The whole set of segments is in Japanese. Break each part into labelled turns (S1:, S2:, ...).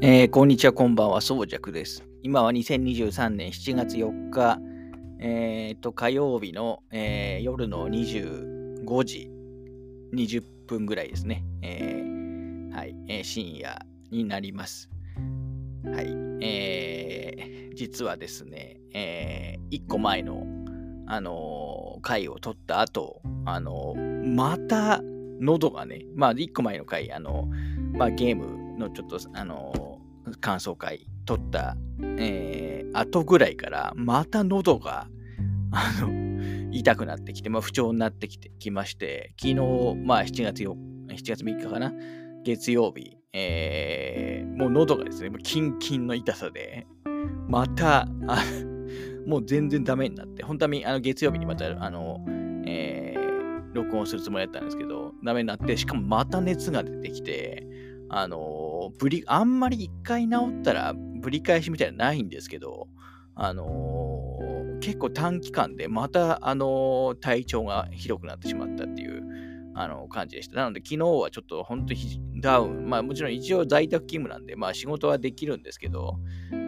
S1: えーこんにちは、こんばんは、そうじゃくです。今は2023年7月4日、えーと、火曜日の、えー夜の25時20分ぐらいですね。えーはい、えー深夜になります。はい、えー実はですね、え1個前の、あの回を取った後、あのまた喉がね、まあ、1個前の回、あのまあ、ゲームのちょっと、あの感想会取った、えー後ぐらいから、また喉が、あの、痛くなってきて、まあ、不調になってきてきまして、昨日、まあ、7月4 7月3日かな、月曜日、えーもう喉がですね、もうキンキンの痛さで、また、あもう全然ダメになって、本当はあの月曜日にまた、あの、えー録音するつもりだったんですけど、ダメになって、しかもまた熱が出てきて、あのぶり、あんまり一回治ったら、ぶり返しみたいなのないんですけど、あの結構短期間でまた、あの体調がひどくなってしまったっていう、あの感じでした。なので、昨日はちょっと本当にダウン、まあもちろん一応在宅勤務なんで、まあ仕事はできるんですけど、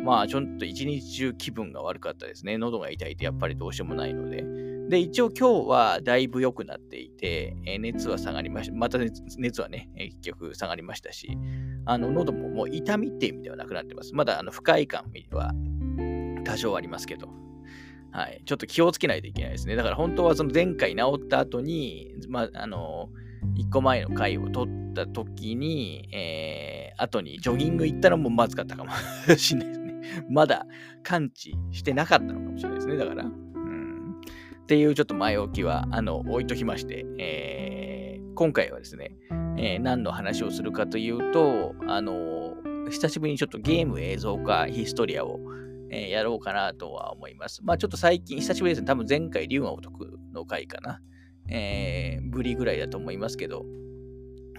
S1: まあちょっと一日中気分が悪かったですね。喉が痛いとやっぱりどうしようもないので。で、一応今日はだいぶ良くなっていて、えー熱は下がりました。また熱熱はね、えー結局下がりましたし、あの喉ももう痛みっていう意味ではなくなってます。まだあの不快感は多少ありますけど、はい。ちょっと気をつけないといけないですね。だから本当はその前回治った後に、まあ、あの、1個前の回を取った時に、えー、後にジョギング行ったのもまずかったかもしれないですね。まだ感知してなかったのかもしれないですね。だから。っていうちょっと前置きは、あの、置いときまして、えー、今回はですね、えー何の話をするかというと、あの、久しぶりにちょっとゲーム映像化ヒストリアを、えーやろうかなとは思います。まあちょっと最近、久しぶりですね。多分前回、竜が如くの回かな。えー、ぶりぐらいだと思いますけど。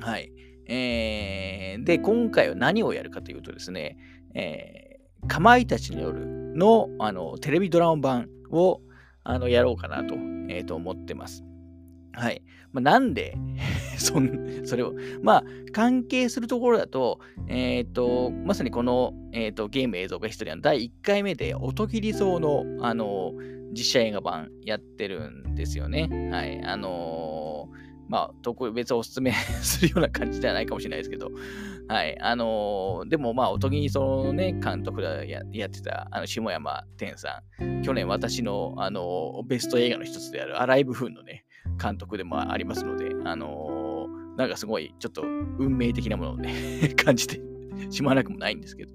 S1: はい。えー、で、今回は何をやるかというとですね、えー、かまいたちの夜のあのテレビドラマ版をあのやろうかなと,、えーと思ってます。はい。まあ、なんで そん、それを、まあ、関係するところだと、えっ、と、まさにこの、えー、とゲーム映像化ヒストリアの第1回目で、音切り層の、あの、実写映画版やってるんですよね。はい。あのーまあ、特別おすすめ するような感じではないかもしれないですけど、はい。あのーでもまあ、おとぎにそのね、監督がやってた、あの、下山天さん、去年私の、あのーベスト映画の一つである、アライブフンのね、監督でもありますので、あのーなんかすごい、ちょっと運命的なものをね、感じてしまわなくもないんですけど。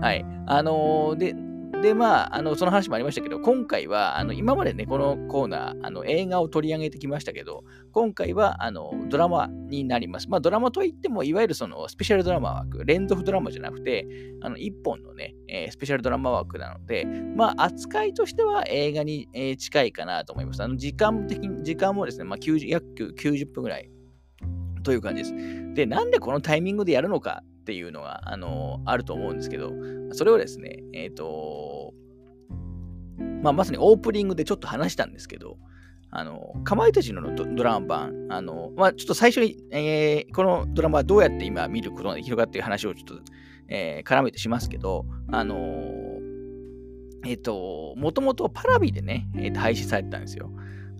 S1: はい。あので、で、まあ、あの、その話もありましたけど、今回は、あの、今までね、このコーナー、あの、映画を取り上げてきましたけど、今回は、あの、ドラマになります。まあ、ドラマといっても、いわゆるその、スペシャルドラマ枠、連続ドラマじゃなくて、あの、一本のね、えースペシャルドラマ枠なので、まあ、扱いとしては映画に、えー近いかなと思います。あの、時間的に、時間もですね、まあ、90約90分ぐらいという感じです。で、なんでこのタイミングでやるのかっていうのが、あのあると思うんですけど、それをですね、えっ、と、まあ、まさにオープニングでちょっと話したんですけど、あの、かまいたちのドラマ版、あの、まあ、ちょっと最初に、えーこのドラマはどうやって今見ることができるかっていう話をちょっと、えー絡めてしますけど、あのえっ、と、もともとパラビでね、えーと配信されてたんですよ。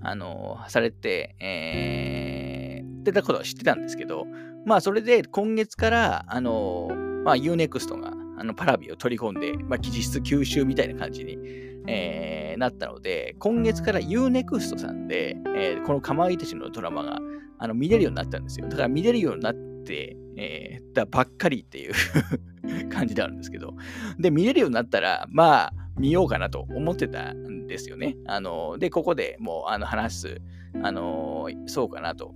S1: あのされて、えー、ってたことは知ってたんですけど、まあ、それで今月から、あのまあ、UNEXT があのパラビを取り込んで、まあ、実質吸収みたいな感じに、えーなったので、今月から UNEXT さんで、えーこのかまいたちのドラマがあの見れるようになったんですよ。だから見れるようになって、えーたばっかりっていう 感じであるんですけど、で、見れるようになったら、まあ、見ようかなと思ってたんですよね。あので、ここでもうあの話す、あのそうかなと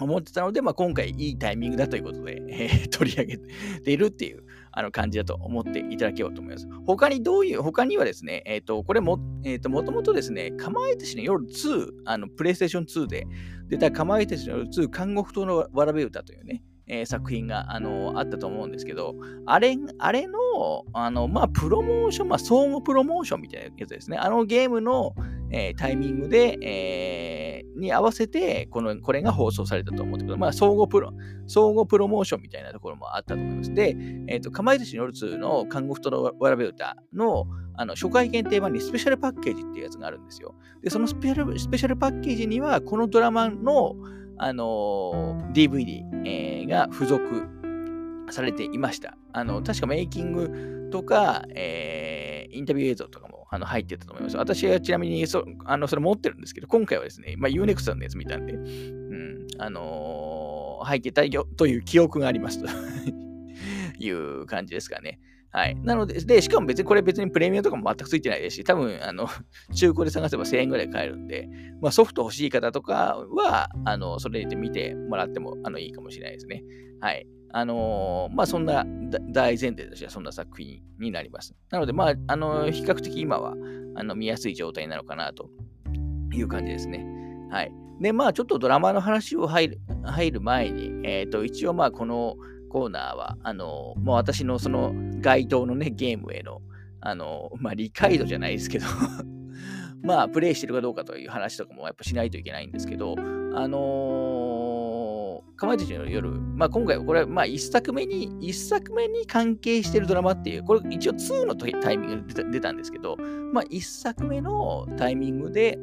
S1: 思ってたので、まあ、今回いいタイミングだということで、えー 取り上げているっていうあの感じだと思っていただければと思います。他にどういう、他にはですね、えっ、と、これも、えっ、と、もともとですね、かまいたちの夜2、あの、プレイステーション2で出たかまいたちの夜2、看護婦党のわらべ歌というね、えー、作品が、あのあったと思うんですけど、あれ、あれの、あの、まあ、プロモーション、まあ、相互プロモーションみたいなやつですね。あのゲームの、えー、タイミングで、えー、に合わせて、この、これが放送されたと思ってくる。まあ、相互プロ、相互プロモーションみたいなところもあったと思います。で、えっ、ー、と、かまいたちの夜2の看護婦とのわらべ歌の、あの、初回限定版にスペシャルパッケージっていうやつがあるんですよ。で、そのスペシャルスペシャルパッケージには、このドラマの、あの DVD、えー、が付属されていました。あの、確かメイキングとか、えー、インタビュー映像とかもあの入ってたと思います。私はちなみにそあのそれ持ってるんですけど、今回はですね、まあ、UNEXT のやつ見たんで、うん、あのー、入ってたよという記憶がありますと いう感じですかね。はい。なので、で、しかも別にこれ別にプレミアとかも全くついてないですし、多分、あの、中古で探せば1000円ぐらい買えるんで、まあソフト欲しい方とかは、あの、それで見てもらっても、あの、いいかもしれないですね。はい。あのー、まあ、そんな大前提としてはそんな作品になります。なので、まあ、あの、比較的今はあの見やすい状態なのかなという感じですね。はい。で、まあ、ちょっとドラマの話を入る入る前に、えっ、ー、と、一応、まあ、このコーナーは、あのまあ、私のその該当のね、ゲームへの、あのまあ、理解度じゃないですけど まあ、プレイしてるかどうかという話とかもやっぱしないといけないんですけど、あのー、かまいたちの夜、まあ今回はこれまあ一作目に、一作目に関係してるドラマっていう、これ一応2のタイミングで出たんですけど、まあ一作目のタイミングで、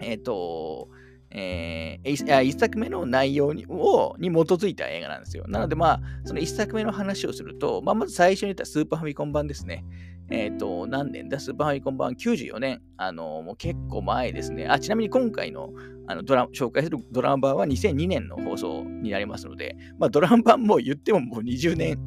S1: えっ、と、えー、一作目の内容にをに基づいた映画なんですよ。なので、まあ、その一作目の話をすると、まあ、まず最初に言ったスーパーファミコン版ですね。えっ、ー、と、何年だ？スーパーファミコン版94年。あの、もう結構前ですね。あ、ちなみに今回のあのドラ紹介するドラマ版は2002年の放送になりますので、まあ、ドラマ版も言ってももう20年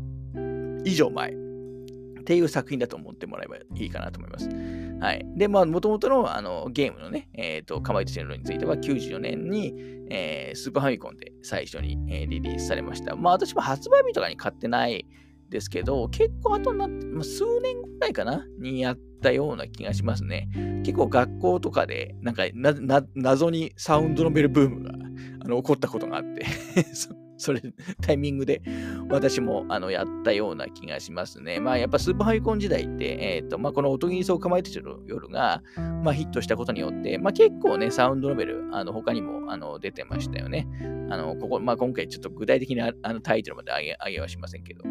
S1: 以上前っていう作品だと思ってもらえばいいかなと思います。はい。で、まあ、もともとのあのゲームのね、えっ、ー、と、かまいたちのについては94年に、えー、スーパーファミコンで最初に、えー、リリースされました。まあ、私も発売日とかに買ってないですけど、結構後になって、まあ、数年ぐらいかなにやったような気がしますね。結構学校とかで、なんかな、な謎にサウンドノベルブームがあの起こったことがあって それ、タイミングで私もあのやったような気がしますね。まあやっぱスーパーハイコン時代って、えっ、ー、と、まあこの音切りそう構えてちる夜が、まあヒットしたことによって、まあ結構ね、サウンドノベル、あの他にもあの出てましたよね。あの、ここ、まあ今回ちょっと具体的なあのタイトルまで上げ上げはしませんけど。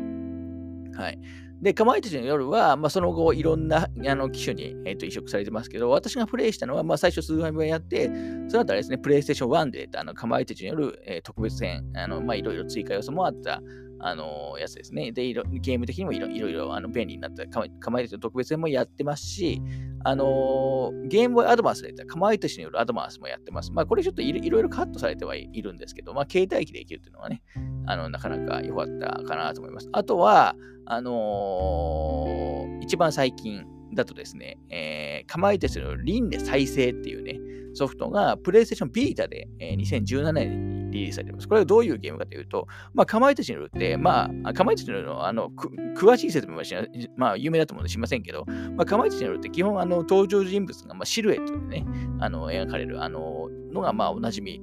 S1: はい。で、かまいたちの夜は、まあ、その後、いろんなあの機種に、えー、と移植されてますけど、私がプレイしたのは、まあ、最初、数枚分やって、その後はですね、プレイステーション1で、あのかまいたちの夜、えー、特別編、あのまあ、いろいろ追加要素もあった、あのやつですね。で、いろゲーム的にもいろいろあの便利になったかまいたちの特別編もやってますし、あのゲームボーイアドバンスでかまいたちの夜アドバンスもやってます。まあ、これちょっといろいろカットされてはいるんですけど、まあ、携帯機でできるっていうのはね、あのなかなか良かったかなと思います。あとは、あのー、一番最近だとですね、えー、かまいたちの輪廻再生っていうね、ソフトがプレイステーションビータで、えー、2017年にリリースされています。これはどういうゲームかというと、まあ、かまいたちのルって、まあ、かまいたちのルのあの詳しい説明はしまあ、有名だと思うのでしませんけど、まあ、かまいたちのルって基本、あの登場人物が、まあ、シルエットでね、あの描かれるあののが、まあ、おなじみ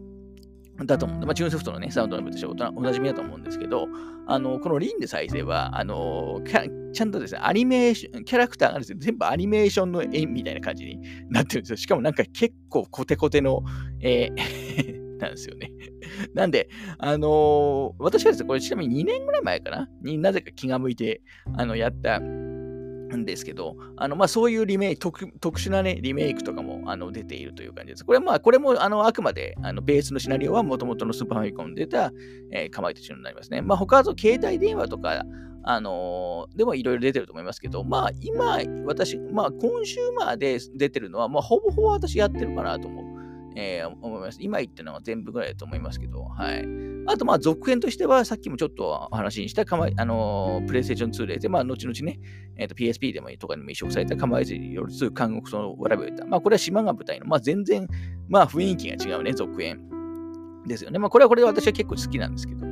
S1: だと思うんで、まあ、チューンソフトのね、サウンドの部としておなじみだと思うんですけど、あの、このリンで再生は、あの、ちゃんとですね、アニメーション、キャラクターがですね、全部アニメーションの絵みたいな感じになってるんですよ。しかもなんか結構コテコテの、えー なんですよね。なんで、あのー、私はですね、これちなみに2年ぐらい前かなになぜか気が向いて、あの、やったんですけど、あのまあ、そういうリメイク特、殊な、ね、リメイクとかもあの出ているという感じです。これまあ、これもあのあくまであのベースのシナリオはもともとのスーパーファミコンで出た、えー、かまいたちになりますね。まあ、他と携帯電話とか、あのー、でもいろいろ出てると思いますけど、まあ今、私、まあコンシューマーで出てるのは、まあほぼほぼ私やってるかなと思う。えー、思います。今言ったのは全部ぐらいだと思いますけど、はい。あと、まあ、続編としては、さっきもちょっとお話にしたかま、あのー、プレイステーション2で、で、まあ、後々ね、えー、と PSP でもいいとかにも移植されたかまえずによる2、韓国そのわらべた。まあ、これは島が舞台の、まあ、全然、まあ、雰囲気が違うね、続編ですよね。まあ、これはこれで私は結構好きなんですけど、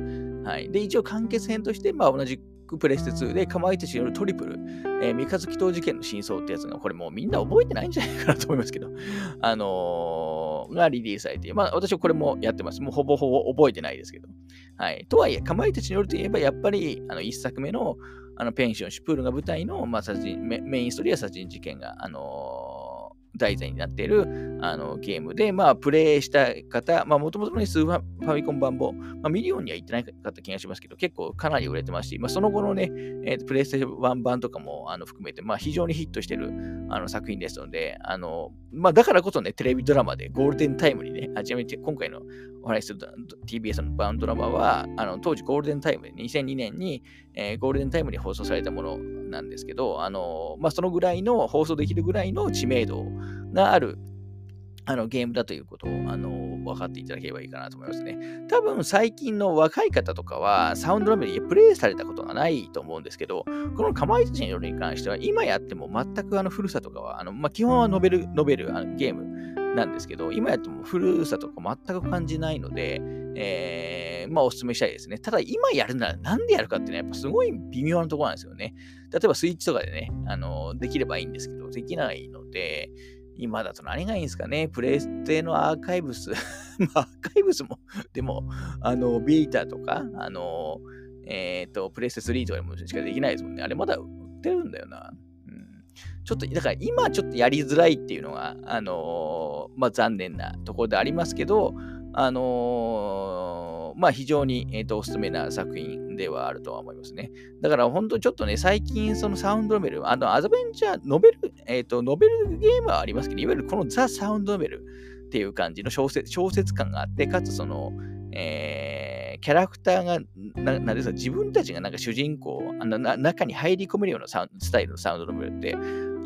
S1: はい。で、一応完結編として、まあ、同じ僕プレステ2で、かまいたちによるトリプル、えー、三日月島事件の真相ってやつが、これもうみんな覚えてないんじゃないかなと思いますけど、あのー、がリリースされて、まあ私はこれもやってます。もうほぼほぼ覚えてないですけど。はい。とはいえ、かまいたちによるといえば、やっぱり、あの、一作目の、あの、ペンション、シュプールが舞台の、まあ、殺人メ、メインストーリーは殺人事件が、あのー題材になっているあのゲームで、まあ、プレイした方、まあ、もともとのスーパーファミコン版も、まあ、ミリオンには行ってなかった気がしますけど、結構かなり売れてますし、まあ、その後のね、えー、プレイステーション版とかもあの含めて、まあ、非常にヒットしてるあの作品ですので、あのまあ、だからこそね、テレビドラマでゴールデンタイムにね、あちなみに今回のお話しする TBS のバウンドラマは、あの当時ゴールデンタイムで、2002年に、えー、ゴールデンタイムに放送されたものなんですけど、あのまあ、そのぐらいの、放送できるぐらいの知名度があるあのゲームだということをあの分かっていただければいいかなと思いますね。多分最近の若い方とかはサウンドラメでプレイされたことがないと思うんですけど、このかまいたちの夜に関しては今やっても全くあの古さとかは、あのまあ、基本はノベル、ノベルあのゲームなんですけど、今やっても古さとか全く感じないので、えー、まあお勧めしたいですね。ただ今やるならなんでやるかっていうのはやっぱすごい微妙なところなんですよね。例えばスイッチとかでね、あのできればいいんですけど、できないので、今だと何がいいんですかね？プレステのアーカイブス まあ、アーカイブスもでも、あの、ビーターとか、あの、えっ、ー、と、プレステ3とかでもしかできないですもんね。あれまだ売ってるんだよな。ちょっと、だから今ちょっとやりづらいっていうのが、あのまあ残念なところでありますけど、あのまあ非常に、えーと、おすすめな作品ではあるとは思いますね。だから本当ちょっとね、最近そのサウンドノベル、あの、アドベンチャー、ノベル、えっ、ー、と、ノベルゲームはありますけど、いわゆるこのザ・サウンドノベルっていう感じの小説小説感があって、かつその、えー、キャラクターが、ななんですか、自分たちがなんか主人公、あの中に入り込めるようなスタイルのサウンドノベルって、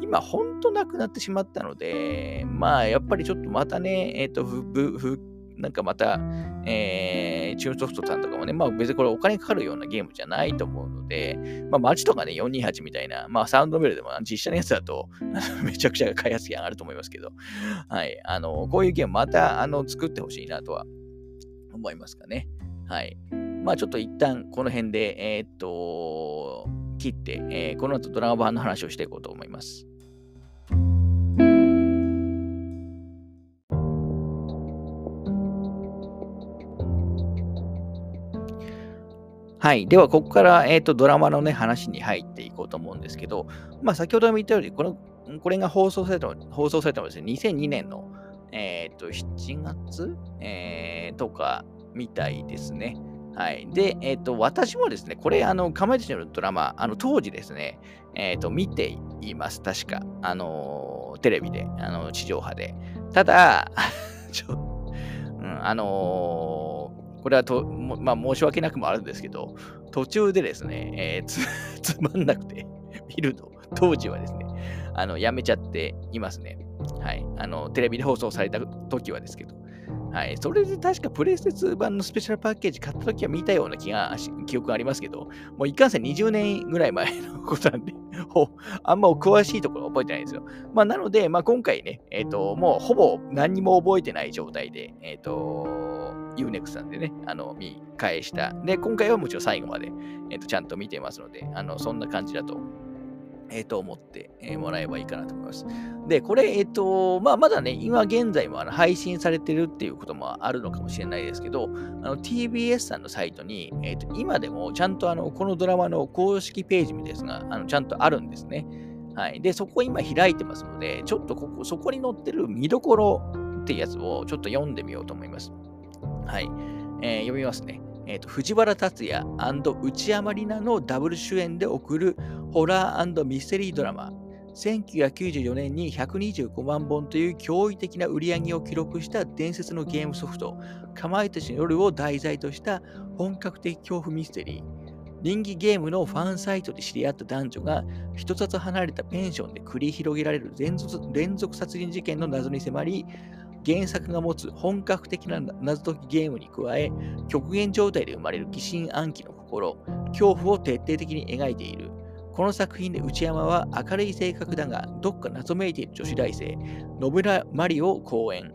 S1: 今、ほんとなくなってしまったので、まあ、やっぱりちょっとまたね、えっ、ー、と、復なんかまた、えー、チューンソフトさんとかもね、まあ別にこれお金かかるようなゲームじゃないと思うので、まあ街とかね、428みたいな、まあサウンドメールでも実写のやつだと、めちゃくちゃ開発費上がると思いますけど、はい、あの、こういうゲームまた、あの、作ってほしいなとは思いますかね。はい。まあちょっと一旦この辺で、えー、っと、切って、えー、この後ドラマ版の話をしていこうと思います。はい。では、ここから、えーと、ドラマの、ね、話に入っていこうと思うんですけど、まあ、先ほども言ったように、このこれが放送されたの放送されたのですね、2002年の、えーと、7月、えー、とかみたいですね。はい。で、えっ、と、私もですね、これ、あの、かまいたちのドラマ、あの、当時ですね、えっ、と、見ています。確か。あの、テレビで、あの、地上波で。ただ、ちょ、うん、あのこれはと、まあ、申し訳なくもあるんですけど、途中でですね、えー、つ つまんなくて見るの、当時はですね、あの、やめちゃっていますね。はい。あの、テレビで放送された時はですけど。はい。それで確かプレステ2版のスペシャルパッケージ買った時は見たような気が、記憶がありますけど、もういかんせん20年ぐらい前のことなんで ほ、あんまお詳しいところ覚えてないんですよ。まあ、なので、まあ、今回ね、えっ、ー、と、もうほぼ何にも覚えてない状態で、えっ、ー、と、UNEX さんでね、あの、見返した。で、今回はもちろん最後まで、えっ、ー、と、ちゃんと見てますので、あの、そんな感じだと、えっ、ー、と、思って、えー、もらえばいいかなと思います。で、これ、えっ、と、まあ、まだね、今現在もあの配信されてるっていうこともあるのかもしれないですけど、あの、TBS さんのサイトに、えっ、と、今でもちゃんとあの、このドラマの公式ページですが、あの、ちゃんとあるんですね。はい。で、そこ今開いてますので、ちょっとここ、そこに載ってる見どころってやつをちょっと読んでみようと思います。はい。えー、読みますね。えーと、藤原竜也内山里奈のダブル主演で送るホラーミステリードラマ。1994年に125万本という驚異的な売り上げを記録した伝説のゲームソフト、かまいたちの夜を題材とした本格的恐怖ミステリー。人気ゲームのファンサイトで知り合った男女が一つ離れたペンションで繰り広げられる連続殺人事件の謎に迫り、原作が持つ本格的な謎解きゲームに加え、極限状態で生まれる疑心暗鬼の心、恐怖を徹底的に描いている。この作品で内山は明るい性格だが、どっか謎めいている女子大生、野村マリを講演。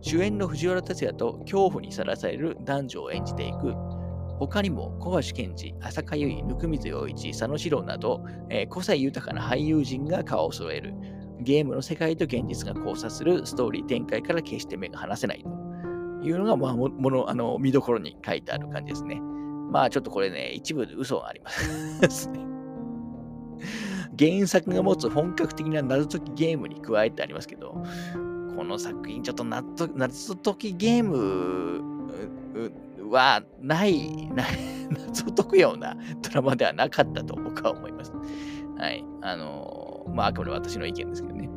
S1: 主演の藤原竜也と恐怖にさらされる男女を演じていく。他にも小橋健二、浅香唯、温水洋一、佐野史郎など、えー、個性豊かな俳優陣が顔を添える。ゲームの世界と現実が交差するストーリー展開から決して目が離せないというのが、まあ、ものあの見どころに書いてある感じですね。まあちょっとこれね、一部で嘘があります 原作が持つ本格的な謎解きゲームに加えてありますけど、この作品、ちょっと謎解きゲームはない、ない、謎解くようなドラマではなかったと僕は思います。はい。あのー、まあ、あくまで私の意見ですけどね。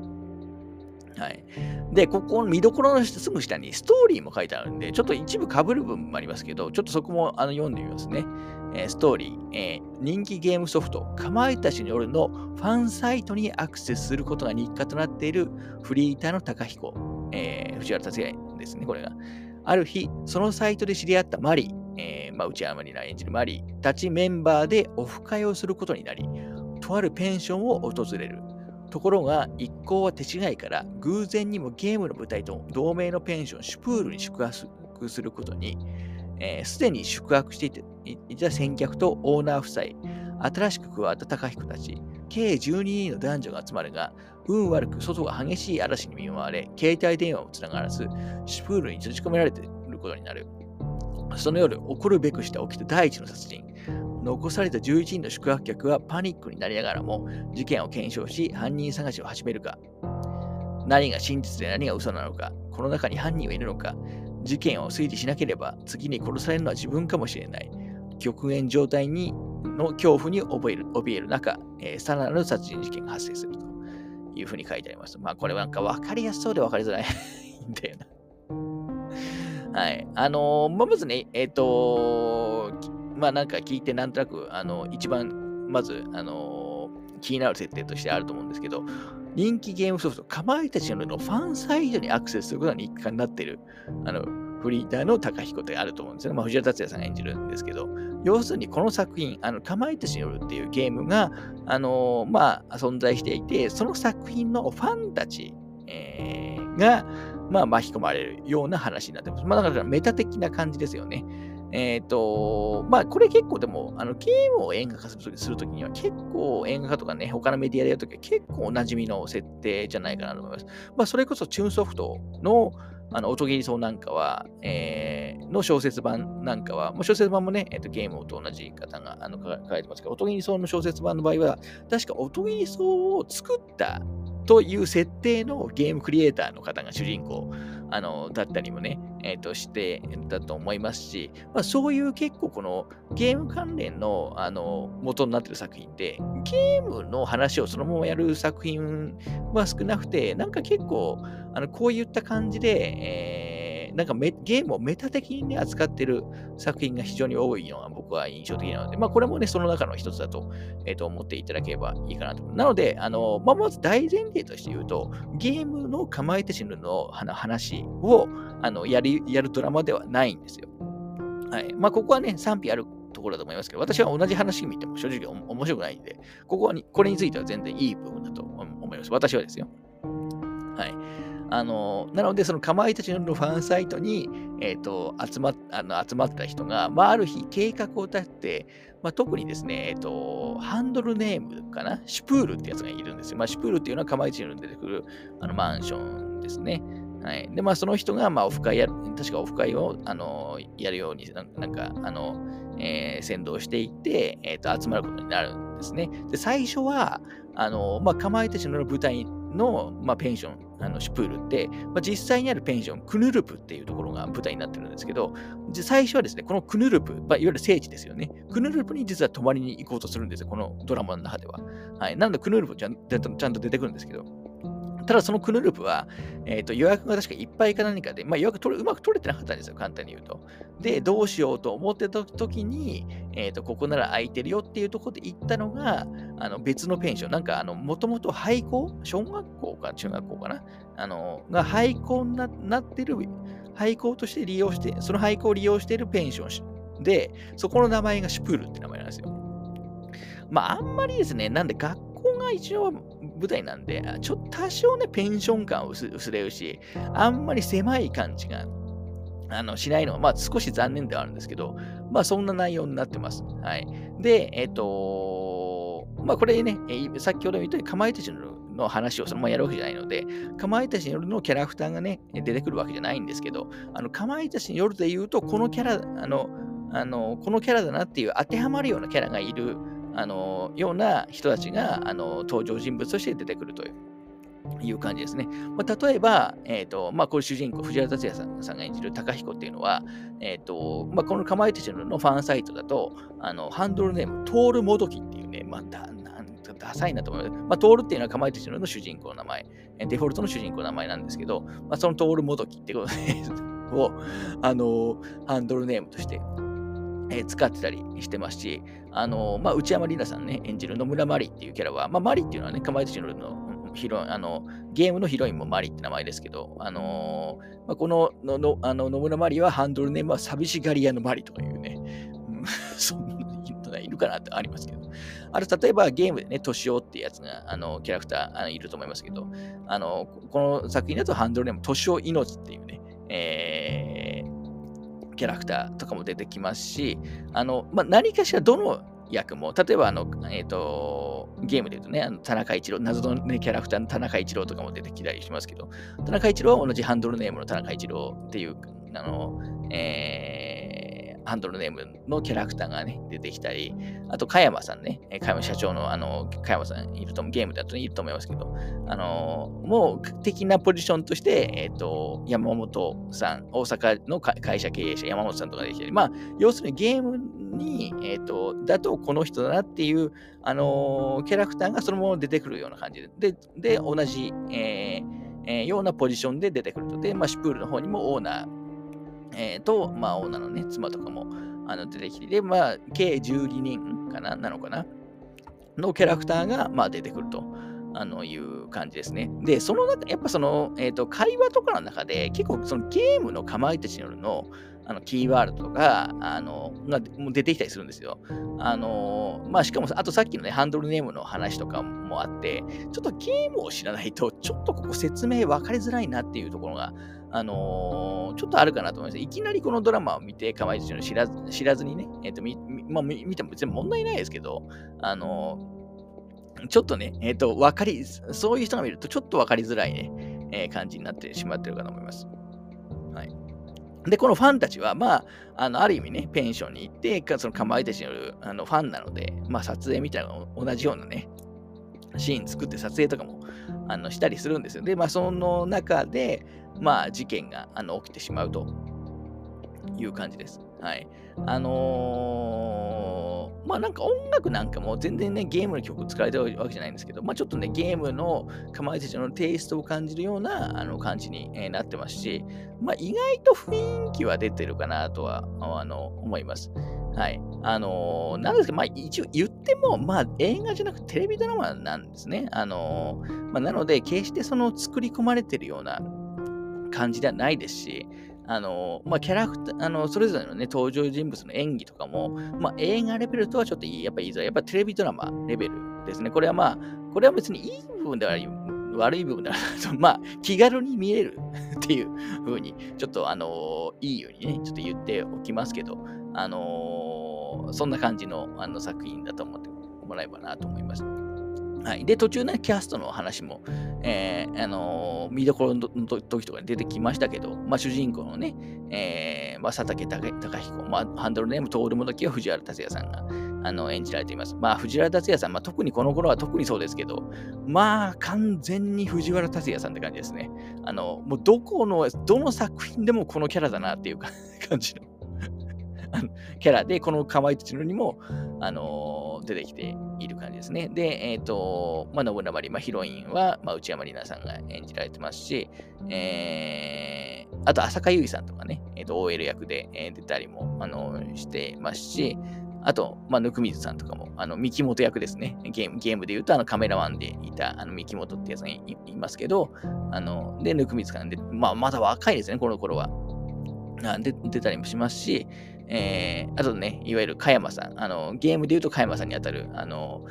S1: はい。で、ここの見どころのすぐ下にストーリーも書いてあるんで、ちょっと一部被る部分もありますけど、ちょっとそこもあの読んでみますね。えー、ストーリー、えー、人気ゲームソフト、かまいたちによるのファンサイトにアクセスすることが日課となっているフリーターの高彦、えー、藤原達也ですね、これが。ある日、そのサイトで知り合ったマリー、えーまあ、内山に演じるマリーたちメンバーでオフ会をすることになり、とあるペンションを訪れる。ところが、一行は手違いから、偶然にもゲームの舞台と同名のペンション、シュプールに宿泊することに、す、で、に宿泊していた先客とオーナー夫妻、新しく加わった高彦たち、計12人の男女が集まるが、運悪く外が激しい嵐に見舞われ、携帯電話をつながらず、シュプールに閉じ込められていることになる。その夜、起こるべくして起きた第一の殺人。残された11人の宿泊客はパニックになりながらも事件を検証し犯人探しを始めるか何が真実で何が嘘なのかこの中に犯人はいるのか事件を推理しなければ次に殺されるのは自分かもしれない極限状態にの恐怖に怯える怯える中、えー、さらなる殺人事件が発生するというふうに書いてあります。まあこれはなんか分かりやすそうで分かりづら いんだよな。はい。あのー、まあ、まずね、えっ、ー、とまあなんか聞いてなんとなく、あの、一番、まず、あの、気になる設定としてあると思うんですけど、人気ゲームソフト、かまいたちのファンサイトにアクセスすることが日課になっている、あの、フリーターの高彦ってあると思うんですよね。まあ、藤原達也さんが演じるんですけど、要するにこの作品、あの、かまいたちによるっていうゲームが、あのー、まあ、存在していて、その作品のファンたち、えー、が、まあ、巻き込まれるような話になってます。まあ、だからメタ的な感じですよね。えっ、ー、と、まあ、これ結構でも、あの、ゲームを映画化するときには結構映画化とかね、他のメディアでやるときは結構おなじみの設定じゃないかなと思います。まあ、それこそチューンソフトの、あの、音切り層なんかは、えー、の小説版なんかは、まあ、小説版もね、えーと、ゲームと同じ方があの書かれてますけど、音切り層の小説版の場合は、確か音切り層を作ったという設定のゲームクリエイターの方が主人公あのだったりもね、えー、としてだと思いますし、まあ、そういう結構このゲーム関連のあの元になってる作品ってゲームの話をそのままやる作品は少なくてなんか結構あのこういった感じで、えーなんかゲームをメタ的に、ね、扱ってる作品が非常に多いのが僕は印象的なので、まあ、これもね、その中の一つだと,、えー、と思っていただければいいかなと。なので、あのまあ、まず大前提として言うと、ゲームの構えて死ぬの話をあのやりやるドラマではないんですよ。はいまあ、ここはね、賛否あるところだと思いますけど、私は同じ話見ても正直面白くないんで、ここはこれについては全然いい部分だと思います。私はですよ。あの、なので、そのかまいたちのファンサイトに、え、ー、と、集まあの集まった人が、まあ、ある日計画を立てて、まあ、特にですね、え、ー、と、ハンドルネームかな、シュプールってやつがいるんですよ。まあ、シュプールっていうのはかまいたちに出てくるあのマンションですね。はい。で、まあ、その人が、まあ、オフ会や、確かオフ会を、あの、やるように、なんか、あの、えー、先導していって、えっ、ー、と、集まることになるんですね。で、最初は、あの、まあ、かまいたちの舞台にの、まあ、ペンション、あのシュプールって、まあ、実際にあるペンション、クヌルプっていうところが舞台になってるんですけど、最初はですね、このクヌルプ、まあ、いわゆる聖地ですよね。クヌルプに実は泊まりに行こうとするんですよ、このドラマの中では。はい。なので、クヌルプちゃんちゃんと出てくるんですけど、ただそのクヌループは、えーと、予約が確かいっぱいか何かで、まあ、予約取れうまく取れてなかったんですよ、簡単に言うと。で、どうしようと思ってた時に、えーと、ここなら空いてるよっていうところで行ったのが、あの別のペンション、なんか、もともと廃校？小学校か中学校かな？あのが廃校になってる、廃校として利用して、その廃校を利用しているペンションで、そこの名前がシュプールって名前なんですよ。まあ、あんまりですね、なんで学校が一応舞台なんで、ちょっと多少ね、ペンション感薄れるし、あんまり狭い感じがあのしないのは、まあ、少し残念ではあるんですけど、まあ、そんな内容になってます。はい。で、えっ、ー、とまあ、これね、先ほど言ったように、かまいたちの話をそのままやるわけじゃないので、かまいたちによるのキャラクターがね、出てくるわけじゃないんですけど、あのかまいたちによるで言うと、このキャラ、あの、あのこのキャラだなっていう当てはまるようなキャラがいるあのような人たちがあの登場人物として出てくるという。いう感じですね。まあ、例えば、えーとまあ、これ主人公、藤原竜也さんさんが演じる高彦っていうのは、えーとまあ、このかまいたちのファンサイトだと、あのハンドルネーム、トールモドキっていうね、まあ、なんダサいなと思います。まあ、トールっていうのはかまいたちの主人公の名前、デフォルトの主人公の名前なんですけど、まあ、そのトールモドキってこと を、あのハンドルネームとしてえ、使ってたりしてますし、あのー、まあ、内山里奈さんね、演じる野村マリっていうキャラは、まあ、マリっていうのはね、かまいたちのヒロあのゲームのヒロインもマリって名前ですけど、あのー、まあ、このののあの野村マリはハンドルネームは寂しがり屋のマリとかいうね、そんな人がいるかなってありますけど。あれ、例えばゲームでね、トシオっていうやつが、あの、キャラクターあのいると思いますけど、あの、この作品だとハンドルネーム、トシオ命っていうね、えー、キャラクターとかも出てきますし、あの、まあ、何かしらどの役も、例えばあの、えっ、ー、と、ゲームで言うとね、あの田中一郎、謎の、ね、キャラクターの田中一郎とかも出てきたりしますけど、田中一郎は同じハンドルネームの田中一郎っていう、あの、えーハンドルネームのキャラクターがね、出てきたり、あと、加山さんね、加山社長の、あの、加山さんいると、ゲームだといると思いますけど、あの、もう、的なポジションとして、えっ、ー、と、山本さん、大阪の会社経営者、山本さんとかできたり、まあ、要するにゲームに、えっ、ー、と、だとこの人だなっていう、あのキャラクターがそのまま出てくるような感じで、で、で同じ、えーえー、ようなポジションで出てくると。で、まあ、シュプールの方にもオーナー、えー、と、まあ、オーナーのね、妻とかもあの出てきて、で、まあ、計12人かな、なのかな、のキャラクターが、まあ、出てくると。あのいう感じですね。で、その中、やっぱその、えっ、ー、と、会話とかの中で、結構そのゲームのかまいたちのの、あのキーワードとか、あの、がもう出てきたりするんですよ。あの、まあ、しかも、あとさっきのね、ハンドルネームの話とかもあって、ちょっとゲームを知らないと、ちょっとここ説明分かりづらいなっていうところがあのー、ちょっとあるかなと思います。いきなりこのドラマを見て、かまいたちの知らず知らずにね、えっ、ー、と、み、まあ、見ても別に問題ないですけど、あのー、ちょっとね、えっ、と、わかり、そういう人が見るとちょっとわかりづらいね、え感じになってしまってるかと思います。はい。で、このファンたちは、まあ、あのある意味ね、ペンションに行って、そのかまいたちによるあのファンなので、まあ、撮影みたいな同じようなね、シーン作って撮影とかもあのしたりするんですよ。で、まあ、その中で、まあ、事件があの起きてしまうという感じです。はい。あのー、まあなんか音楽なんかも全然ね、ゲームの曲使われてるわけじゃないんですけど、まあちょっとね、ゲームのかまいたちのテイストを感じるようなあの感じに、え、なってますし、まあ意外と雰囲気は出てるかなとはあの思います。はい。あのー、なんですけど、まあ一応言っても、まあ映画じゃなくテレビドラマなんですね。あのー、まあなので、決してその作り込まれてるような感じではないですし、あの、まあ、キャラクター、あの、それぞれのね、登場人物の演技とかも、まあ、映画レベルとはちょっといい、やっぱ言いづらい。やっぱテレビドラマレベルですね。これはまあ、これは別にいい部分ではない、悪い部分ではない。まあ、気軽に見える っていう風に、ちょっとあの、いいようにね、ちょっと言っておきますけど、あのそんな感じのあの作品だと思ってもらえばなと思います。はい。で、途中ね、キャストの話も、えー、あのー、見どころの時とかに出てきましたけど、まあ、主人公のね、えー、まあ、佐竹隆彦、まあ、ハンドルネーム、通るもどきは藤原竜也さんが、あの、演じられています。まあ、藤原竜也さん、まあ、特にこの頃は特にそうですけど、まあ、完全に藤原竜也さんって感じですね。あの、もう、どこの、どの作品でもこのキャラだなっていう感じの キャラで、このかまいたちのにも、あのー、出てきている感じですね。で、えっ、ー、と、まあ、信長ま、あ、ヒロインは、まあ、内山里奈さんが演じられてますし、えー、あと、浅香唯さんとかね、えっ、ー、と、OL 役で、出たりも、あのしてますし、あと、まあ、ぬくみずさんとかも、あの、三木本役ですね。ゲーム、ゲームで言うと、あの、カメラマンでいた、あの、三木本ってやつがいますけど、あの、で、ぬくみずさんで、まあ、まだ若いですね、この頃は。で出たりもしますし、えー、あとね、いわゆる加山さん、あのゲームで言うと加山さんにあたる、あの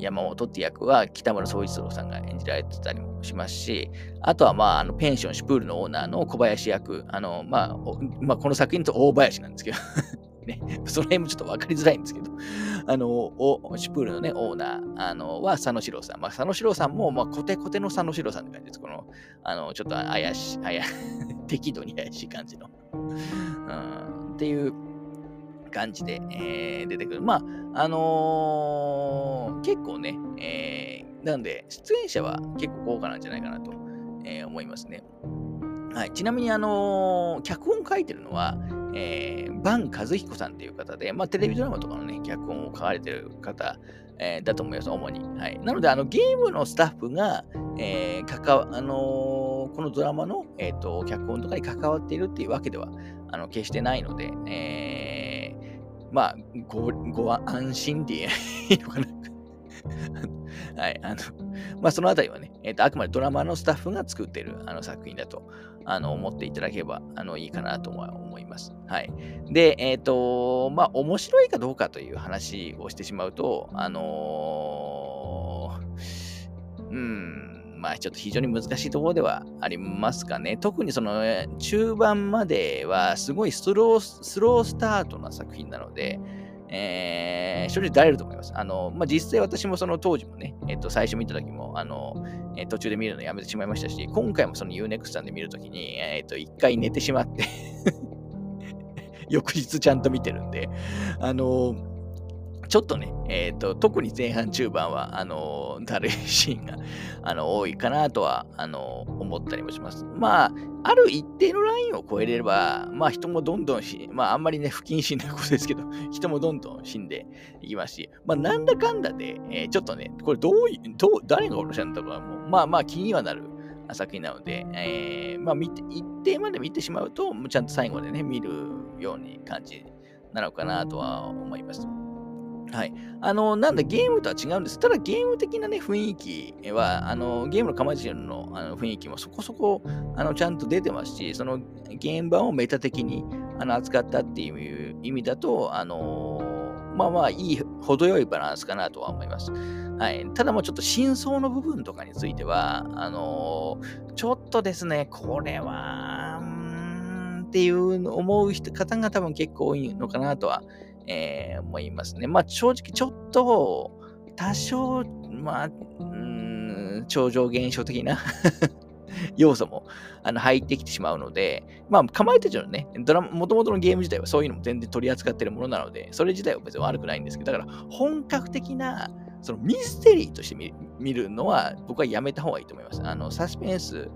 S1: 山本って役は北村総一郎さんが演じられてたりもしますし、あとは、まあ、あのペンションシュプールのオーナーの小林役、あの、まあ、まあ、この作品と大林なんですけど ね、その辺もちょっと分かりづらいんですけど、あの、シュプールのね、オーナーあのは佐野史郎さん。まあ、佐野史郎さんも、まあ、コテコテの佐野史郎さんって感じです。この、あの、ちょっと怪しい、怪 適度に怪しい感じの。うん、っていう感じで、えー、出てくる。まあ、あのー、結構ね、えー、なんで、出演者は結構豪華なんじゃないかなと、えー、思いますね。はい、ちなみに、あのー、脚本書いてるのは、えー、バン和彦さんっていう方で、まあ、テレビドラマとかのね、脚本を書かれてる方、えー、だと思います、主に。はい、なので、あのゲームのスタッフが、えー関わあのー、このドラマの、えーと、脚本とかに関わっているっていうわけではあの決してないので、えー、まあご、ご安心でいいのかな。はい、あの、まあ、そのあたりはね、えーと、あくまでドラマのスタッフが作っているあの作品だとあの思っていただければあのいいかなとは思います。はい。で、えっ、ー、と、まあ、面白いかどうかという話をしてしまうと、あのー、うん、まあ、ちょっと非常に難しいところではありますかね。特にその中盤まではすごいスロースロースタートな作品なので、えー、正直だれると思います。あの、まあ、実際私もその当時もね、えっ、と、最初見た時も、あの、えー、途中で見るのやめてしまいましたし、今回もその UNEXT さんで見るときに、えっ、と、一回寝てしまって 翌日ちゃんと見てるんで、あのちょっとね、えっ、ー、と、特に前半中盤は、あの、だるいシーンが、あの、多いかなとは、あの、思ったりもします。まあ、ある一定のラインを超えれれば、まあ、人もどんどんし、まあ、あんまりね、不謹慎なことですけど、人もどんどん死んでいきますし、まあ、なんだかんだで、えー、ちょっとね、これどういう、どう、誰が殺したんだろうも、まあまあ、気にはなる作品なので、えー、まあ、見て、一定まで見てしまうと、ちゃんと最後でね、見るように感じなのかなとは思います。はい。あの、なんだ、ゲームとは違うんです。ただ、ゲーム的なね、雰囲気は、あの、ゲームの構えのあの雰囲気もそこそこ、あの、ちゃんと出てますし、その、現場をメタ的にあの扱ったっていう意味だと、あのまあまあ、いい、程よいバランスかなとは思います。はい。ただもうちょっと真相の部分とかについては、あのちょっとですね、これは、っていう思う方が多分結構多いのかなとはえー、思いますね。まあ、正直ちょっと、多少、まあ、うん、超常現象的な 要素もあの入ってきてしまうので、まあ、かまいたちのね、ドラマ、もともとのゲーム自体はそういうのも全然取り扱ってるものなので、それ自体は別に悪くないんですけど、だから本格的なそのミステリーとして見るのは僕はやめた方がいいと思います。あのサスペンス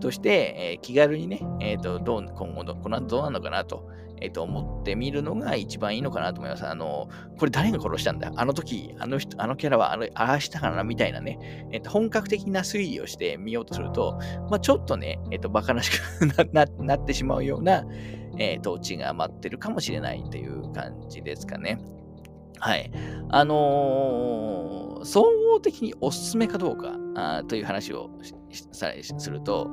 S1: として、えー、気軽にね、えーと、どう今後のこの後どうなのかなとえっと、思ってみるのが一番いいのかなと思います。あの、これ誰が殺したんだ？あの時、あの人、あのキャラはあのああしたかなみたいなね、えっと、本格的な推理をしてみようとすると、まあ、ちょっとね、えっと、バカらしく ななってしまうような、えー、統治が待ってるかもしれないという感じですかね。はい。あのー、総合的におすすめかどうかあという話をさすると、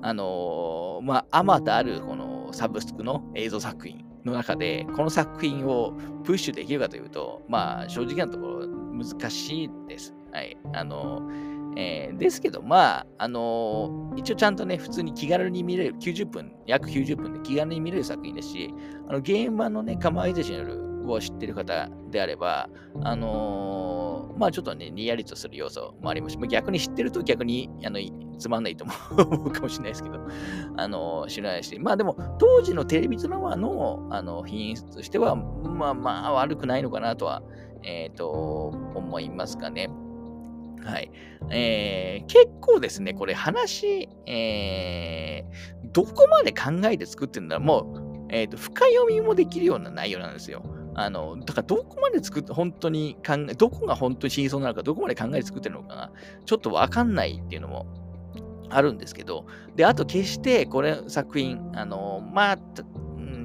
S1: あのー、まあ、あまたあるこのサブスクの映像作品の中で、この作品をプッシュできるかというと、まあ、正直なところ難しいです。はい。あの、えー、ですけど、まあ、あの、一応ちゃんとね、普通に気軽に見れる、90分、約90分で気軽に見れる作品ですし、あのゲーム版のね、かまいたちの夜を知ってる方であれば、あのー、まあちょっとね、にやりとする要素もありますし、逆に知ってると逆にあのつまんないと思うかもしれないですけど、あの、知らないし、まあでも、当時のテレビドラマのあの品質としては、まあまあ悪くないのかなとは、えっ、ー、と、思いますかね。はい。えー、結構ですね、これ話、えー、どこまで考えて作ってるんだもう、えっ、ー、と、深読みもできるような内容なんですよ。あの、だからどこまで作って、本当に考え、どこが本当に真相なのか、どこまで考えて作ってるのかが、ちょっとわかんないっていうのもあるんですけど、で、あと決してこれ作品、あの、まあ、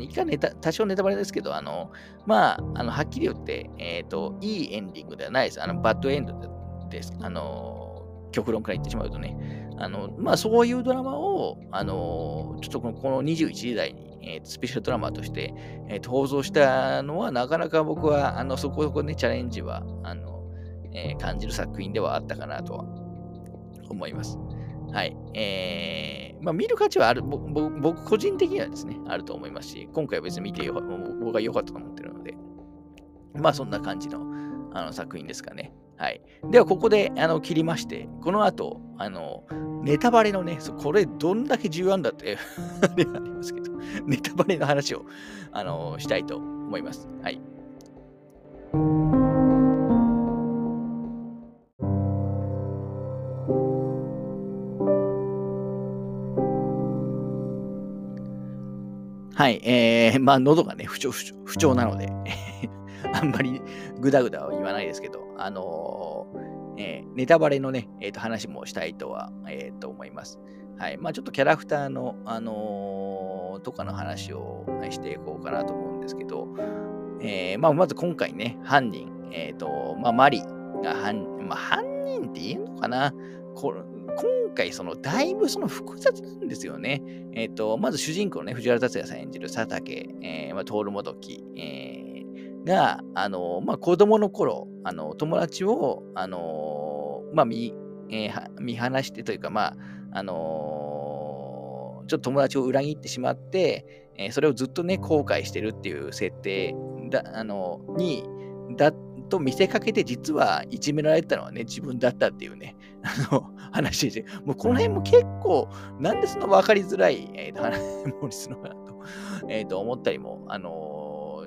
S1: いかネタ、多少ネタバレですけど、あの、まあ、あの、はっきり言って、えっ、ー、と、いいエンディングではないです。あの、バッドエンドです。あの、極論から言ってしまうとね。あの、まあ、そういうドラマを、あの、ちょっとこのこの21時代に、えー、スペシャルドラマとして、えー、と放送したのは、なかなか僕は、あの、そこそこね、チャレンジは、あの、えー、感じる作品ではあったかなとは思います。はい。えー、まあ、見る価値はある、僕個人的にはですね、あると思いますし、今回は別に見てよ僕が良かったと思ってるので、まあ、そんな感じのあの作品ですかね。はい。では、ここであの切りまして、この後、あの、ネタバレのね、これどんだけ重要なんだって ありますけど、ネタバレの話を、あの、したいと思います。はい。はい、えー、まあ、喉がね、不調、不調不調なので あんまりぐだぐだは言わないですけど、あのー、えー、ネタバレのね、えー、と話もしたいとは、えー、と思います。はい。まあ、ちょっとキャラクターの、あのー、とかの話をしていこうかなと思うんですけど、えー、まあ、まず今回ね、犯人、えっ、と、まあ、マリが犯、まあ、犯人って言えんのかな？こ今回、その、だいぶその複雑なんですよね。えっ、ー、と、まず主人公のね、藤原達也さん演じる佐竹、えー、まあ、徹もどき、えー、が、あの、まあ、子供の頃、あの、友達を、あの、まあ、見、えー、見放してというか、まあ、あのちょっと友達を裏切ってしまって、えー、それをずっとね、後悔してるっていう設定だ、あの、に、だと見せかけて、実はいじめられたのはね、自分だったっていうね、あの、話で、もうこの辺も結構、なんでそんな分かりづらい、えー、話 もするのかなと、えー、と思ったりも、あのー、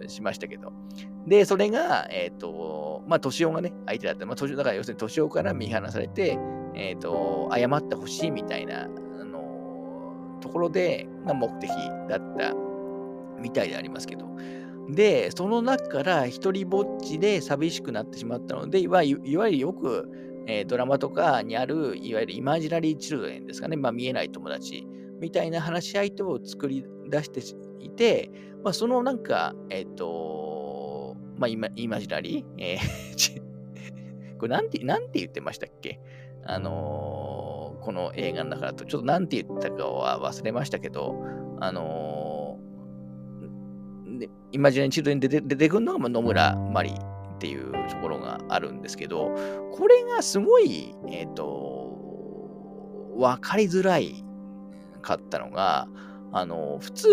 S1: しましたけど。で、それが、えっ、ー、と、まあ、年男がね、相手だった。まあ、年だから要するに年男から見放されて、えっ、と、謝ってほしいみたいな、あのところで、が目的だったみたいでありますけど、で、その中から一人ぼっちで寂しくなってしまったので、いわゆるよく、えー、ドラマとかにある、いわゆるイマジナリーチルドレンですかね、まあ、見えない友達みたいな話し相手を作り出していて、まあ、そのなんか、えっ、ー、と、まあ、イマイマジナリー、えー これなんて、なんて言ってましたっけ？あのー、この映画の中だと、ちょっとなんて言ったかは忘れましたけど、あのー、イマジナリーチルドに出て出てくるのが、野村マリっていうところがあるんですけど、これがすごい、えっ、ー、と、わかりづらいかったのが、あの、普通、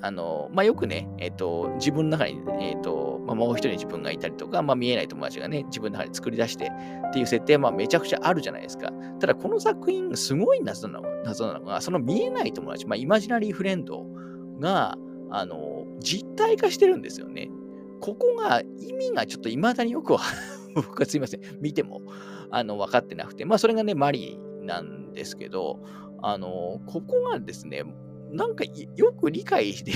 S1: あの、まあ、よくね、えっ、ー、と、自分の中に、えっ、ー、と、まあ、もう一人自分がいたりとか、まあ、見えない友達がね、自分の中に作り出してっていう設定は、まあ、めちゃくちゃあるじゃないですか。ただ、この作品、すごい謎なの謎なのが、その見えない友達、まあ、イマジナリーフレンドが、あの、実体化してるんですよね。ここが意味がちょっと未だによく 僕はすいません、見てもあの分かってなくて、まあそれがね、マリーなんですけど、あの、ここがですね、なんかよく理解 で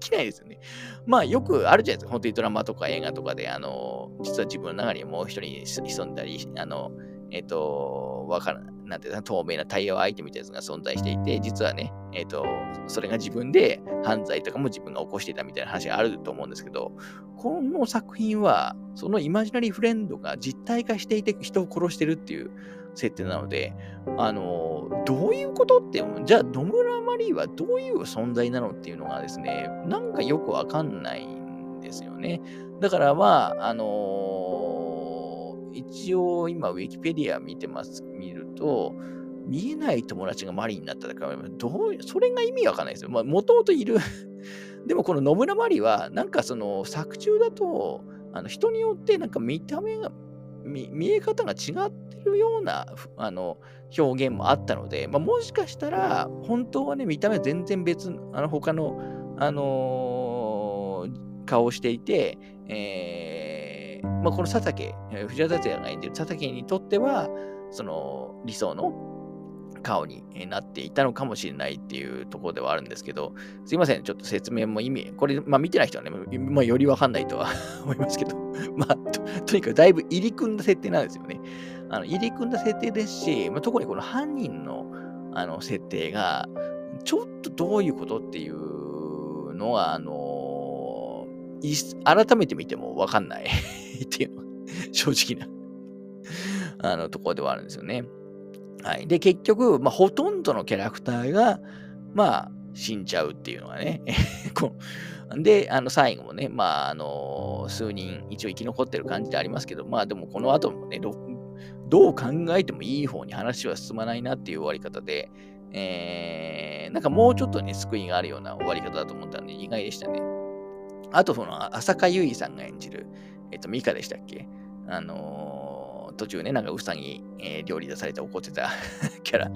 S1: きないですよね。まあよくあるじゃないですか、本当にドラマとか映画とかで、あの、実は自分の中にもう一人潜んだり、あの、えっ、と、わからなんていうか、透明なタイヤ相手みたいなやつが存在していて、実はね、えっ、ー、と、それが自分で犯罪とかも自分が起こしていたみたいな話があると思うんですけど、この作品は、そのイマジナリーフレンドが実体化していて人を殺してるっていう設定なので、あの、どういうことって、じゃあ野村マリーはどういう存在なのっていうのがですね、なんかよくわかんないんですよね。だからまあ、あの一応今ウィキペディア見てます、見ると、見えない友達がマリーになったから、どうそれが意味わかんないですよ。まあ、もともといる でもこの野村マリは、なんかその作中だと、あの人によってなんか見た目が見、え方が違ってるようなあの表現もあったので、まあ、もしかしたら、本当はね、見た目全然別、あの他の、あのー、顔をしていて、えーまあ、この佐竹、藤原達也が演じる佐竹にとっては、その理想の顔になっていたのかもしれないっていうところではあるんですけど、すいません、ちょっと説明も意味、これ、まあ見てない人はね、まあ、よりわかんないとは思いますけど、まあと、とにかくだいぶ入り組んだ設定なんですよね。あの入り組んだ設定ですし、まあ、特にこの犯人のあの設定が、ちょっとどういうことっていうのは、あの改めて見てもわかんないっていうのが正直なあのところではあるんですよね。はい。で、結局、まあ、ほとんどのキャラクターが、まあ、死んじゃうっていうのがね。で、あの、最後もね、まあ、あの、数人一応生き残ってる感じでありますけど、まあでもこの後もね、どう考えてもいい方に話は進まないなっていう終わり方で、えー、なんかもうちょっとね、救いがあるような終わり方だと思ったんで意外でしたね。あと、その、浅香唯さんが演じる、えっ、と、ミカでしたっけ？あのー、途中ね、なんかうさぎ、えー、料理出されて怒ってた キャラ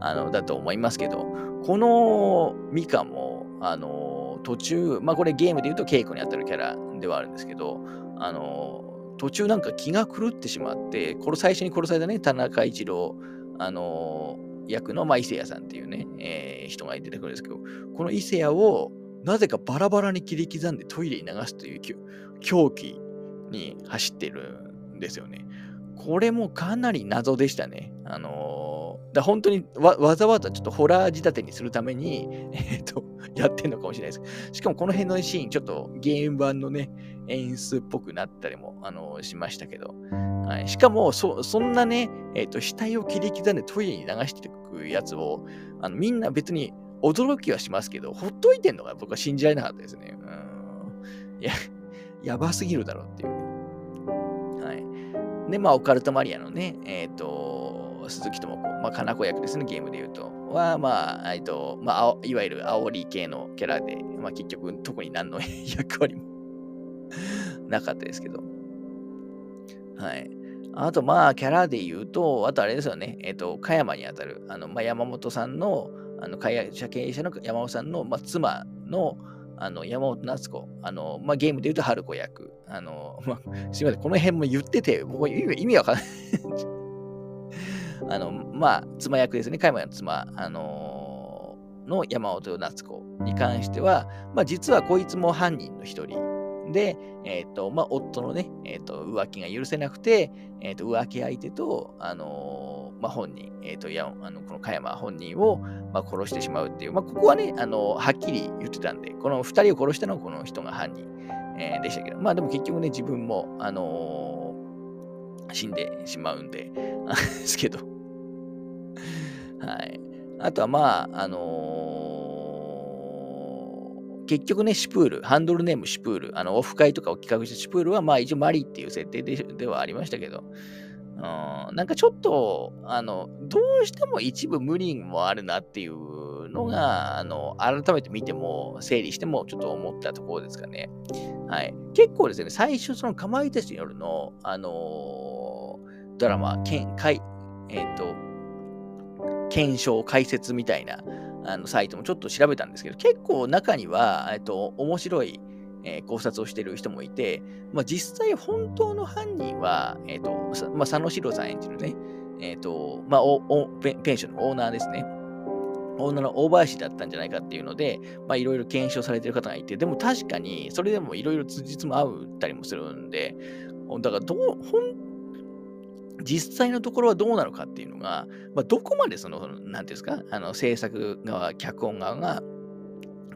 S1: あのだと思いますけど、このミカも、あの、途中、まあこれゲームで言うと稽古に当たるキャラではあるんですけど、あの途中なんか気が狂ってしまって、これ最初に殺されたね、田中一郎、あの役の、まあ、伊勢谷さんっていうね、えー、人が出てくるんですけど、この伊勢谷をなぜかバラバラに切り刻んでトイレに流すという狂気に走ってるんですよね。これもかなり謎でしたね。あのー、だ本当にわざわざちょっとホラー仕立てにするために、えっ、ー、と、やってんのかもしれないです。しかもこの辺のシーン、ちょっとゲーム版のね、演出っぽくなったりも、あのー、しましたけど。はい、しかもそ、そんなね、えっ、と、死体を切り刻んでトイレに流していくやつを、あのみんな別に驚きはしますけど、ほっといてんのが僕は信じられなかったですね。うん。いや、やばすぎるだろうっていう、で、まあ、オカルトマリアのね、えっ、ー、と、鈴木智子、まあ、かな子役ですね、ゲームで言うと。は、まあ、えっと、まあ、いわゆる煽り系のキャラで、まあ、結局、特に何の 役割も なかったですけど。はい。あと、まあ、キャラで言うと、あとあれですよね、えっ、ー、と、加山にあたる、あの、まあ、山本さんの、あの会社経営者の山本さんの、まあ、妻のあの山本夏子、あのまあ、ゲームで言うと春子役。あのまあ、すみません、この辺も言ってて、僕意味意味わかんない。あの、まあ、妻役ですね、加山の妻、あのの山本夏子に関しては、まあ、実はこいつも犯人の一人。で、えっ、ー、と、まあ、夫のね、えっ、ー、と、浮気が許せなくて、えっ、ー、と、浮気相手と、あのまあ、本人、えっ、と、やあのこの加山本人を、まあ、殺してしまうっていう、まあ、ここはね、あのはっきり言ってたんで、この二人を殺したのはこの人が犯人、えでしたけど、まあ、でも結局ね、自分も、あの死んでしまうんで、ですけど、はい。あとは、まあ、あの結局ね、シュプール、ハンドルネームシュプール、あの、オフ会とかを企画したシュプールは、まあ一応マリっていう設定でではありましたけど、うん、なんかちょっと、あの、どうしても一部無理もあるなっていうのが、あの、改めて見ても、整理してもちょっと思ったところですかね。はい。結構ですね、最初そのかまいたちによるの、あのー、ドラマ、けん、かい、えっ、ー、と、検証、解説みたいな、あのサイトもちょっと調べたんですけど、結構中には、えっと、面白い、えー、考察をしている人もいて、まあ、実際本当の犯人は、えっ、と、まあ、佐野史郎さん演じるね、えっ、と、まあペ、ンションのオーナーですね。オーナーの大林だったんじゃないかっていうので、まいろいろ検証されてる方がいて、でも確かにそれでもいろいろ辻褄も合うたりもするんで、だからどう、本実際のところはどうなのかっていうのが、まあ、どこまでその、なんていうんですか、あの制作側、脚本側が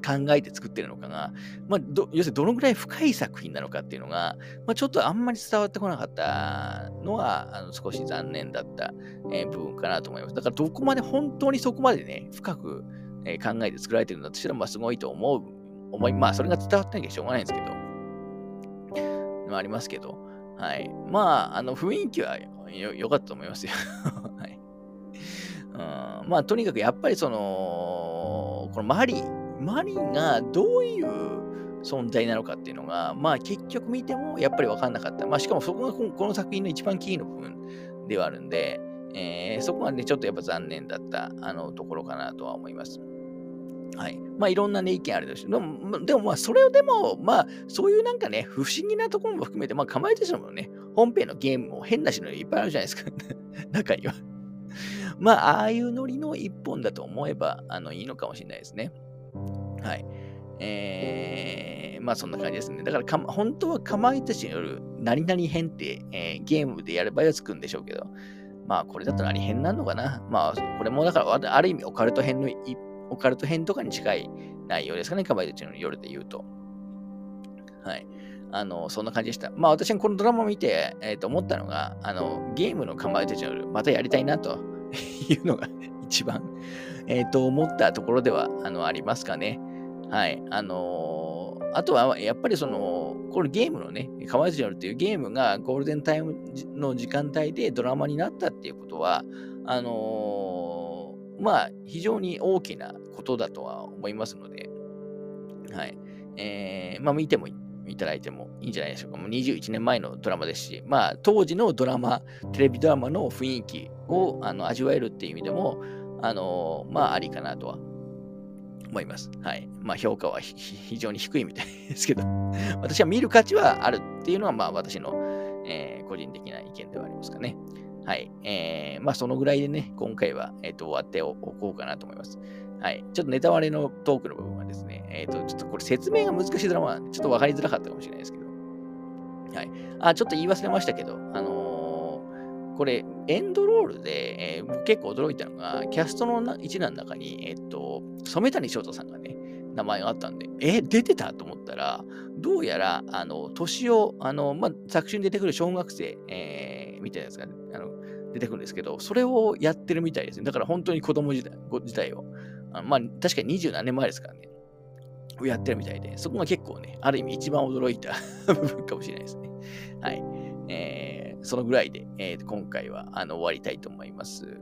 S1: 考えて作ってるのかが、まあ、要するにどのぐらい深い作品なのかっていうのが、まあ、ちょっとあんまり伝わってこなかったのは、あの少し残念だった、えー、部分かなと思います。だからどこまで本当にそこまでね、深く、えー、考えて作られてるんだとしたら、ま、すごいと思う。思いまあ、それが伝わってなきゃしょうがないんですけど、まあ、ありますけど、はい。まあ、あの、雰囲気はよよかったと思いますよ。はい。うん、まあ、とにかくやっぱりその、このマリー、マリーがどういう存在なのかっていうのが、まあ結局見てもやっぱり分かんなかった。まあしかもそこがこの作品の一番キーの部分ではあるんで、えー、そこはね、ちょっとやっぱ残念だったあのところかなとは思います。はい。まあいろんなね、意見あるでしょう。でも、まあそれをでも、まあそういうなんかね、不思議なところも含めて、まあ構えてしまうね、本編のゲームも変なしのいっぱいあるじゃないですか。中にはまあ、ああいうノリの一本だと思えば、あの、いいのかもしれないですね。はい。えー、まあそんな感じですね。だからか、本当はかまいたちによる何々編って、えー、ゲームでやればよつくんでしょうけど、まあこれだと何編なのかな。まあこれもだからある意味オカルト編のオカルト編とかに近い内容ですかね、かまいたちの夜で言うと。はい。あの、そんな感じでした。まあ私はこのドラマを見て、えー、と思ったのが、あの、ゲームのかまいたちの夜、またやりたいなというのが一番、え、ー、と、思ったところでは、あの、ありますかね。はい。あのあとは、やっぱりその、これゲームのね、カワイジョルっていうゲームがゴールデンタイムの時間帯でドラマになったっていうことは、あのー、まあ、非常に大きなことだとは思いますので、はい。えー、まあ、見てもいただいてもいいんじゃないでしょうか。もう21年前のドラマですし、まあ、当時のドラマ、テレビドラマの雰囲気をあの味わえるっていう意味でも、あのー、まあ、ありかなとは思います。はい。まあ、評価は非常に低いみたいですけど、私は見る価値はあるっていうのは、まあ、私の、えー、個人的な意見ではありますかね。はい。えー、まあ、そのぐらいでね、今回は、えっ、ー、と、終わっておこうかなと思います。はい。ちょっとネタバレのトークの部分はですね、えっ、ー、と、ちょっとこれ説明が難しいドラマ、ちょっとわかりづらかったかもしれないですけど。はい。あ、ちょっと言い忘れましたけど、あの、これ、エンドロールで、えー、僕結構驚いたのが、キャストの一覧の中に、えっ、と、染谷翔太さんがね、名前があったんで、え、出てたと思ったら、どうやら、あの、年を、あの、まあ、作中に出てくる小学生、えー、みたいなやつが、あの、出てくるんですけど、それをやってるみたいですね。だから本当に子供時代時代を。あまあ、確かに20何年前ですからね。やってるみたいで、そこが結構ね、ある意味一番驚いた 部分かもしれないですね。はい。えー、そのぐらいで、えー、今回はあの終わりたいと思います。